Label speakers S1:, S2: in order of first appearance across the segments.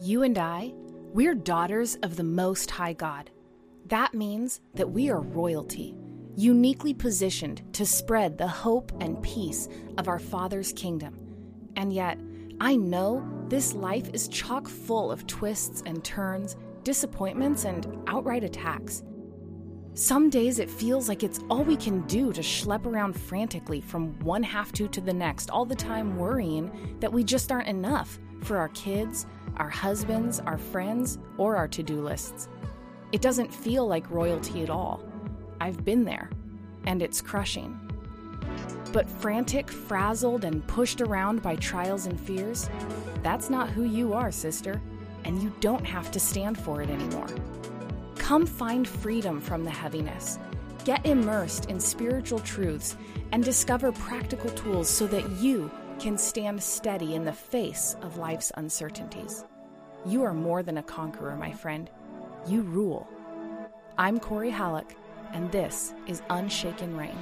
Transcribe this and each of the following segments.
S1: You and I, we're daughters of the Most High God. That means that we are royalty, uniquely positioned to spread the hope and peace of our Father's kingdom. And yet, I know this life is chock full of twists and turns, disappointments, and outright attacks. Some days it feels like it's all we can do to schlep around frantically from one half to to the next, all the time worrying that we just aren't enough for our kids, our husbands, our friends, or our to do lists. It doesn't feel like royalty at all. I've been there, and it's crushing. But frantic, frazzled, and pushed around by trials and fears, that's not who you are, sister, and you don't have to stand for it anymore. Come find freedom from the heaviness. Get immersed in spiritual truths and discover practical tools so that you can stand steady in the face of life's uncertainties. You are more than a conqueror, my friend. You rule. I'm Corey Halleck, and this is Unshaken Reign.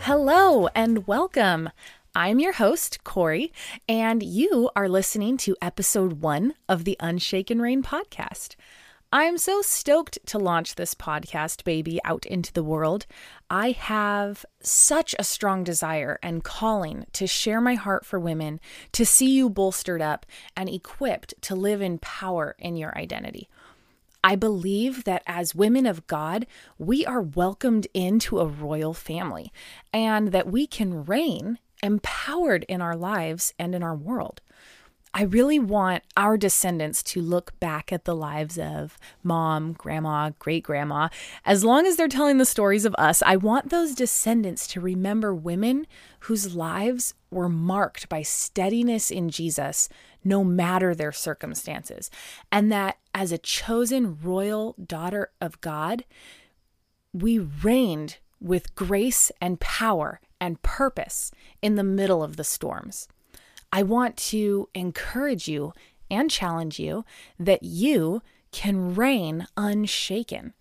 S1: Hello and welcome. I'm your host, Corey, and you are listening to episode one of the Unshaken Reign podcast. I'm so stoked to launch this podcast, baby, out into the world. I have such a strong desire and calling to share my heart for women, to see you bolstered up and equipped to live in power in your identity. I believe that as women of God, we are welcomed into a royal family and that we can reign empowered in our lives and in our world. I really want our descendants to look back at the lives of mom, grandma, great grandma. As long as they're telling the stories of us, I want those descendants to remember women whose lives were marked by steadiness in Jesus, no matter their circumstances. And that as a chosen royal daughter of God, we reigned with grace and power and purpose in the middle of the storms. I want to encourage you and challenge you that you can reign unshaken.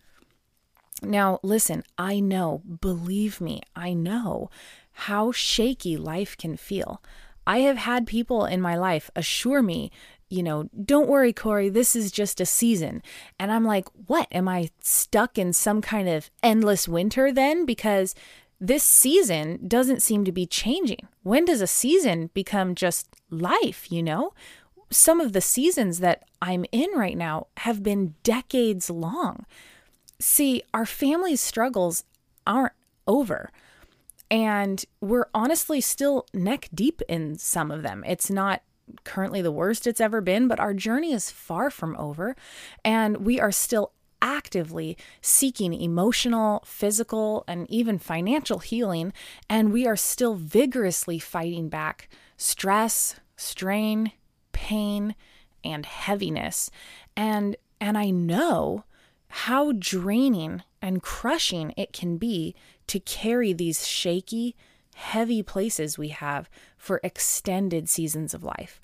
S1: Now, listen, I know, believe me, I know how shaky life can feel. I have had people in my life assure me, you know, don't worry, Corey, this is just a season. And I'm like, what? Am I stuck in some kind of endless winter then? Because this season doesn't seem to be changing. When does a season become just life, you know? Some of the seasons that I'm in right now have been decades long. See, our family's struggles aren't over. And we're honestly still neck deep in some of them. It's not currently the worst it's ever been, but our journey is far from over. And we are still actively seeking emotional, physical, and even financial healing, and we are still vigorously fighting back stress, strain, pain, and heaviness. And and I know how draining and crushing it can be to carry these shaky, heavy places we have for extended seasons of life.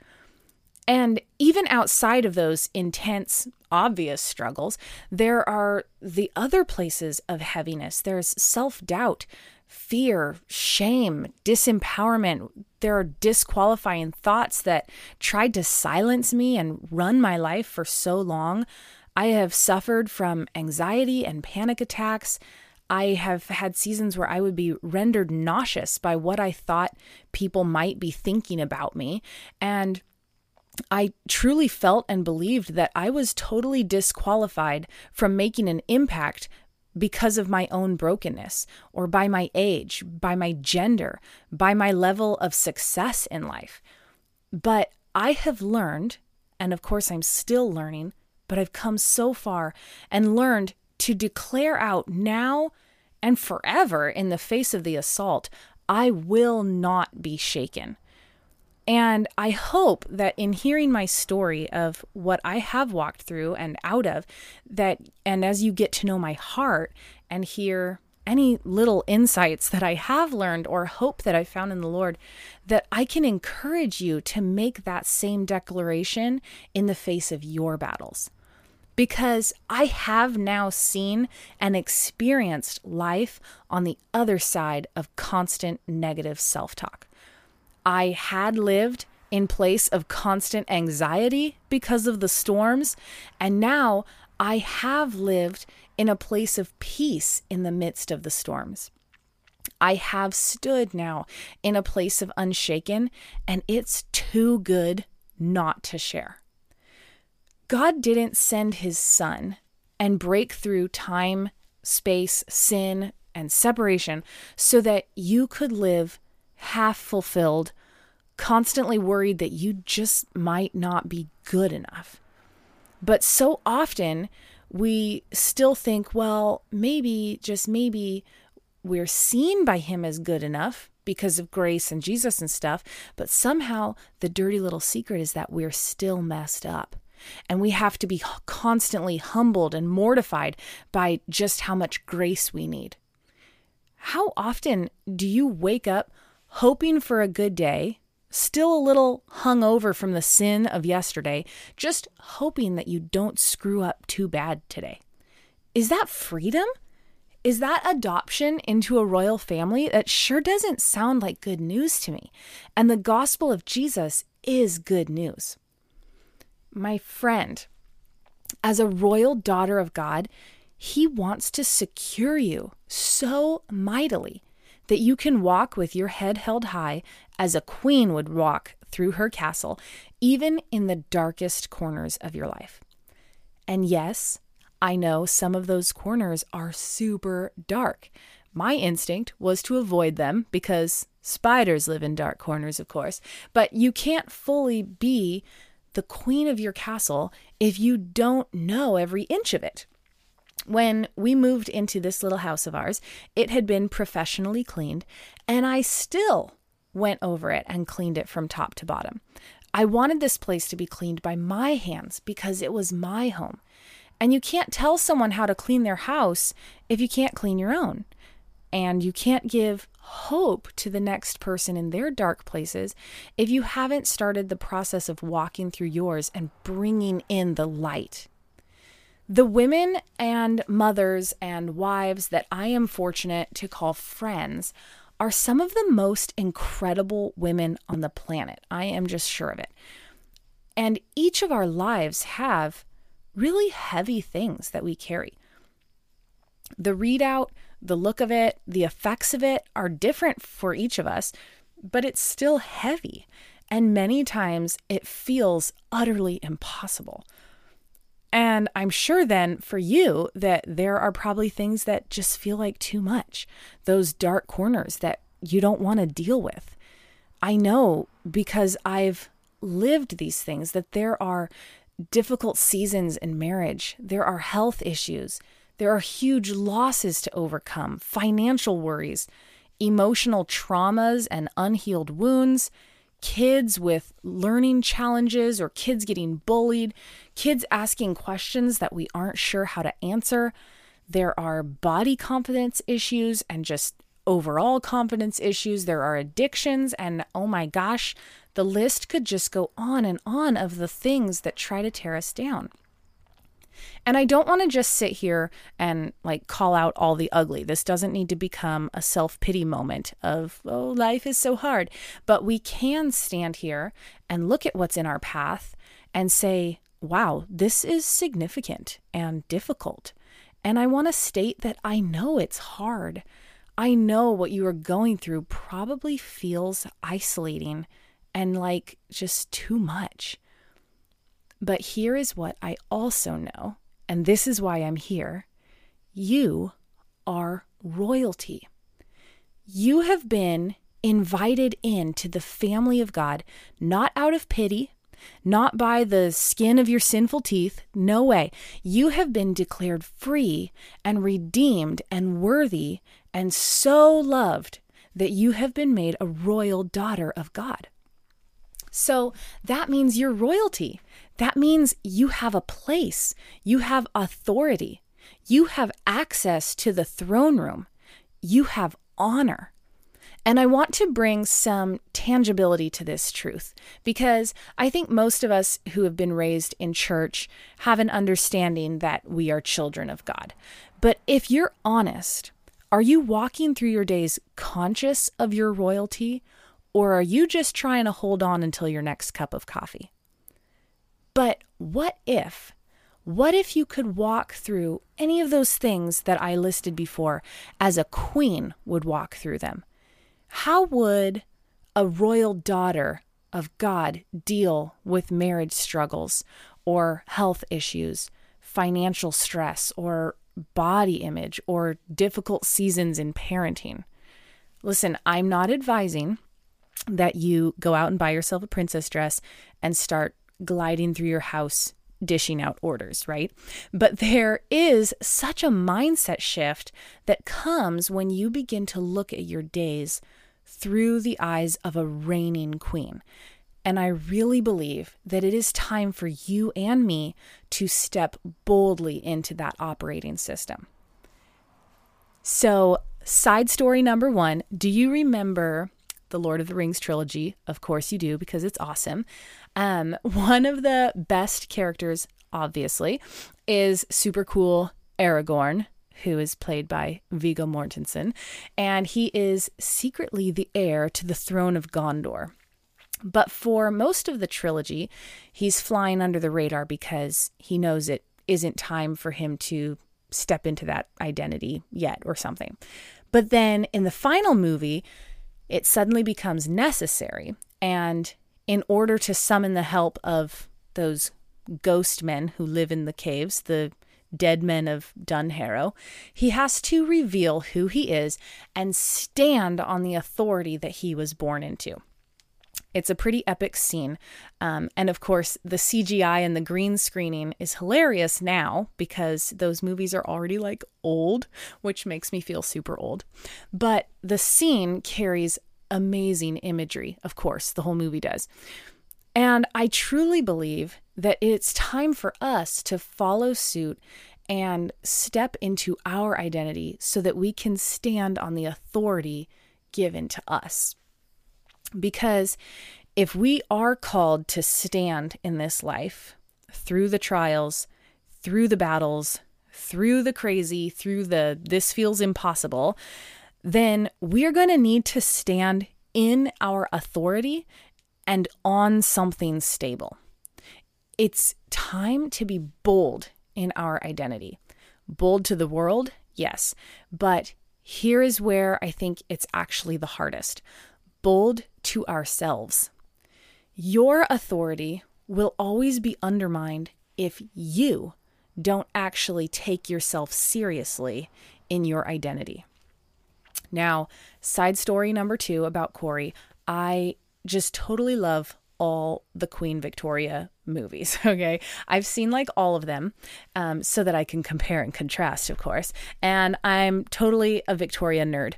S1: And even outside of those intense, obvious struggles, there are the other places of heaviness. There's self doubt, fear, shame, disempowerment. There are disqualifying thoughts that tried to silence me and run my life for so long. I have suffered from anxiety and panic attacks. I have had seasons where I would be rendered nauseous by what I thought people might be thinking about me. And I truly felt and believed that I was totally disqualified from making an impact because of my own brokenness, or by my age, by my gender, by my level of success in life. But I have learned, and of course I'm still learning, but I've come so far and learned to declare out now and forever in the face of the assault I will not be shaken. And I hope that in hearing my story of what I have walked through and out of, that, and as you get to know my heart and hear any little insights that I have learned or hope that I found in the Lord, that I can encourage you to make that same declaration in the face of your battles. because I have now seen and experienced life on the other side of constant negative self talk. I had lived in place of constant anxiety because of the storms, and now I have lived in a place of peace in the midst of the storms. I have stood now in a place of unshaken, and it's too good not to share. God didn't send his son and break through time, space, sin, and separation so that you could live half fulfilled, constantly worried that you just might not be good enough. But so often we still think, well, maybe, just maybe, we're seen by him as good enough because of grace and Jesus and stuff, but somehow the dirty little secret is that we're still messed up. And we have to be constantly humbled and mortified by just how much grace we need. How often do you wake up hoping for a good day, still a little hungover from the sin of yesterday, just hoping that you don't screw up too bad today? Is that freedom? Is that adoption into a royal family? That sure doesn't sound like good news to me. And the gospel of Jesus is good news. My friend, as a royal daughter of God, he wants to secure you so mightily that you can walk with your head held high as a queen would walk through her castle, even in the darkest corners of your life. And yes, I know some of those corners are super dark. My instinct was to avoid them because spiders live in dark corners, of course, but you can't fully be the queen of your castle if you don't know every inch of it. When we moved into this little house of ours, it had been professionally cleaned, and I still went over it and cleaned it from top to bottom. I wanted this place to be cleaned by my hands because it was my home. And you can't tell someone how to clean their house if you can't clean your own. And you can't give hope to the next person in their dark places if you haven't started the process of walking through yours and bringing in the light. The women and mothers and wives that I am fortunate to call friends are some of the most incredible women on the planet. I am just sure of it. And each of our lives have really heavy things that we carry. The readout, the look of it, the effects of it are different for each of us, but it's still heavy. And many times it feels utterly impossible. And I'm sure then for you that there are probably things that just feel like too much, those dark corners that you don't want to deal with. I know because I've lived these things that there are difficult seasons in marriage, there are health issues, there are huge losses to overcome, financial worries, emotional traumas and unhealed wounds, kids with learning challenges or kids getting bullied, kids asking questions that we aren't sure how to answer. There are body confidence issues and just overall confidence issues. There are addictions, and oh my gosh, the list could just go on and on of the things that try to tear us down. And I don't want to just sit here and like call out all the ugly. This doesn't need to become a self pity moment of, oh, life is so hard. But we can stand here and look at what's in our path and say, wow, this is significant and difficult. And I want to state that I know it's hard. I know what you are going through probably feels isolating and like just too much. But here is what I also know, and this is why I'm here you are royalty. You have been invited into the family of God, not out of pity, not by the skin of your sinful teeth. No way. You have been declared free and redeemed and worthy and so loved that you have been made a royal daughter of God. So that means you're royalty. That means you have a place, you have authority, you have access to the throne room, you have honor. And I want to bring some tangibility to this truth because I think most of us who have been raised in church have an understanding that we are children of God. But if you're honest, are you walking through your days conscious of your royalty, or are you just trying to hold on until your next cup of coffee? But what if? What if you could walk through any of those things that I listed before as a queen would walk through them? How would a royal daughter of God deal with marriage struggles or health issues, financial stress, or body image, or difficult seasons in parenting? Listen, I'm not advising that you go out and buy yourself a princess dress and start gliding through your house dishing out orders, right? But there is such a mindset shift that comes when you begin to look at your days through the eyes of a reigning queen. And I really believe that it is time for you and me to step boldly into that operating system. So, side story number one do you remember the Lord of the Rings trilogy? Of course you do, because it's awesome. Um, one of the best characters, obviously, is super cool Aragorn, who is played by Viggo Mortensen, and he is secretly the heir to the throne of Gondor. But for most of the trilogy, he's flying under the radar because he knows it isn't time for him to step into that identity yet or something. But then in the final movie, it suddenly becomes necessary. And in order to summon the help of those ghost men who live in the caves, the dead men of Dunharrow, he has to reveal who he is and stand on the authority that he was born into. It's a pretty epic scene. Um, and of course, the CGI and the green screening is hilarious now because those movies are already like old, which makes me feel super old. But the scene carries amazing imagery, of course, the whole movie does. And I truly believe that it's time for us to follow suit and step into our identity so that we can stand on the authority given to us. Because if we are called to stand in this life through the trials, through the battles, through the crazy, through the this feels impossible, then we're going to need to stand in our authority and on something stable. It's time to be bold in our identity. Bold to the world, yes, but here is where I think it's actually the hardest bold to ourselves. Your authority will always be undermined if you don't actually take yourself seriously in your identity. Now, side story number two about Corey. I just totally love all the Queen Victoria movies. Okay. I've seen like all of them um, so that I can compare and contrast, of course. And I'm totally a Victoria nerd.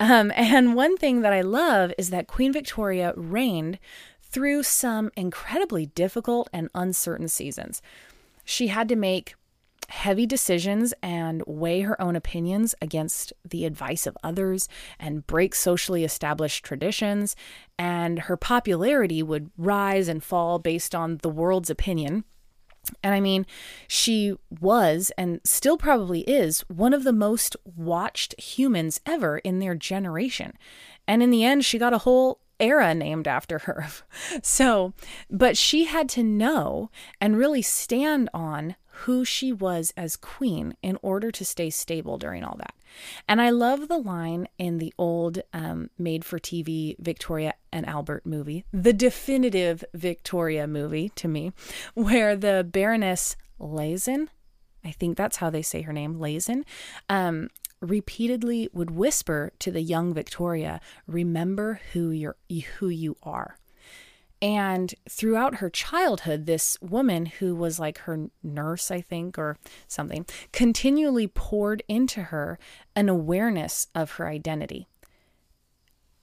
S1: Um, and one thing that I love is that Queen Victoria reigned through some incredibly difficult and uncertain seasons. She had to make heavy decisions and weigh her own opinions against the advice of others and break socially established traditions. And her popularity would rise and fall based on the world's opinion. And I mean, she was and still probably is one of the most watched humans ever in their generation. And in the end, she got a whole era named after her. So, but she had to know and really stand on who she was as queen in order to stay stable during all that. And I love the line in the old um, made for TV Victoria and Albert movie, the definitive Victoria movie to me, where the Baroness Lehzen, I think that's how they say her name, Lehzen, um, repeatedly would whisper to the young Victoria, "Remember who you're, who you are." And throughout her childhood, this woman who was like her nurse, I think, or something, continually poured into her an awareness of her identity.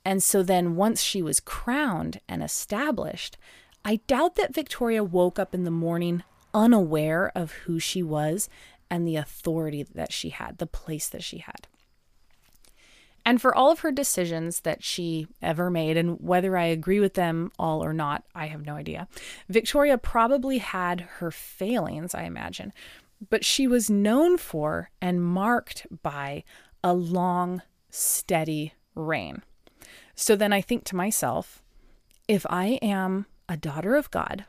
S1: And so then, once she was crowned and established, I doubt that Victoria woke up in the morning unaware of who she was and the authority that she had, the place that she had. And for all of her decisions that she ever made, and whether I agree with them all or not, I have no idea, Victoria probably had her failings, I imagine, but she was known for and marked by a long, steady reign. So then I think to myself, if I am a daughter of God,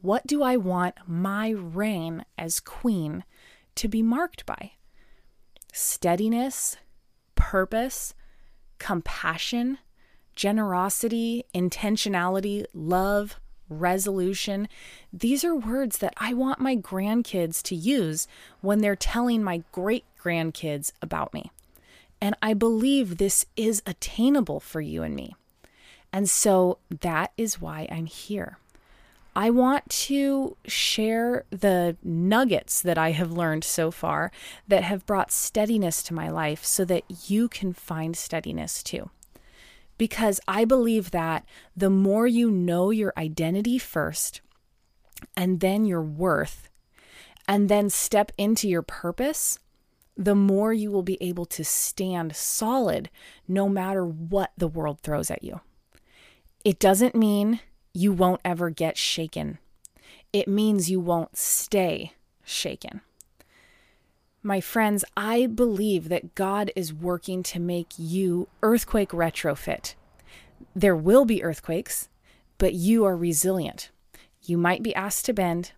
S1: what do I want my reign as queen to be marked by? Steadiness, purpose, compassion, generosity, intentionality, love, resolution. These are words that I want my grandkids to use when they're telling my great grandkids about me. And I believe this is attainable for you and me. And so that is why I'm here. I want to share the nuggets that I have learned so far that have brought steadiness to my life so that you can find steadiness too. Because I believe that the more you know your identity first, and then your worth, and then step into your purpose, the more you will be able to stand solid no matter what the world throws at you. It doesn't mean you won't ever get shaken. It means you won't stay shaken. My friends, I believe that God is working to make you earthquake retrofit. There will be earthquakes, but you are resilient. You might be asked to bend,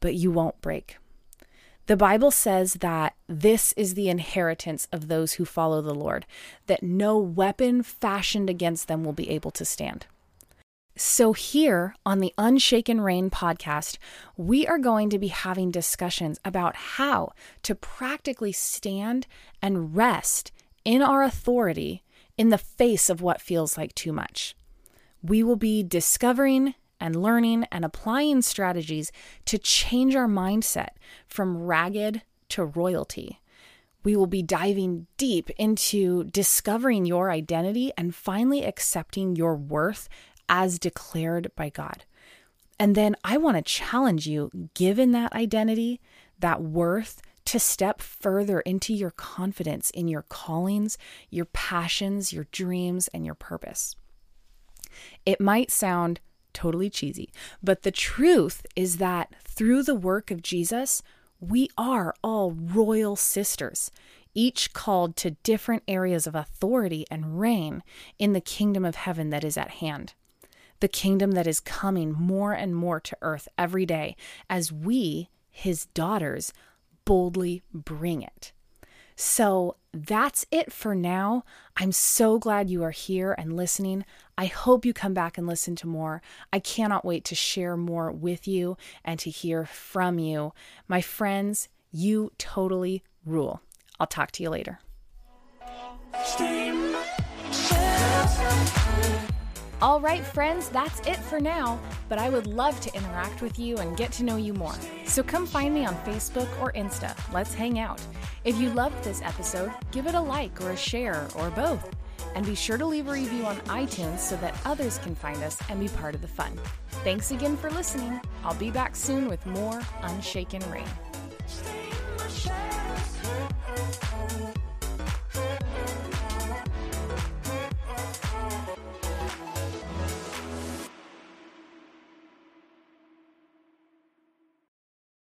S1: but you won't break. The Bible says that this is the inheritance of those who follow the Lord, that no weapon fashioned against them will be able to stand. So, here on the Unshaken Reign podcast, we are going to be having discussions about how to practically stand and rest in our authority in the face of what feels like too much. We will be discovering and learning and applying strategies to change our mindset from ragged to royalty. We will be diving deep into discovering your identity and finally accepting your worth as declared by God. And then I want to challenge you, given that identity, that worth, to step further into your confidence in your callings, your passions, your dreams, and your purpose. It might sound totally cheesy, but the truth is that through the work of Jesus, we are all royal sisters, each called to different areas of authority and reign in the kingdom of heaven that is at hand the kingdom that is coming more and more to earth every day as we, his daughters, boldly bring it. So that's it for now. I'm so glad you are here and listening. I hope you come back and listen to more. I cannot wait to share more with you and to hear from you. My friends, you totally rule. I'll talk to you later. All right, friends, that's it for now, but I would love to interact with you and get to know you more. So come find me on Facebook or Insta. Let's hang out. If you loved this episode, give it a like or a share or both. And be sure to leave a review on iTunes so that others can find us and be part of the fun. Thanks again for listening. I'll be back soon with more Unshaken Reign.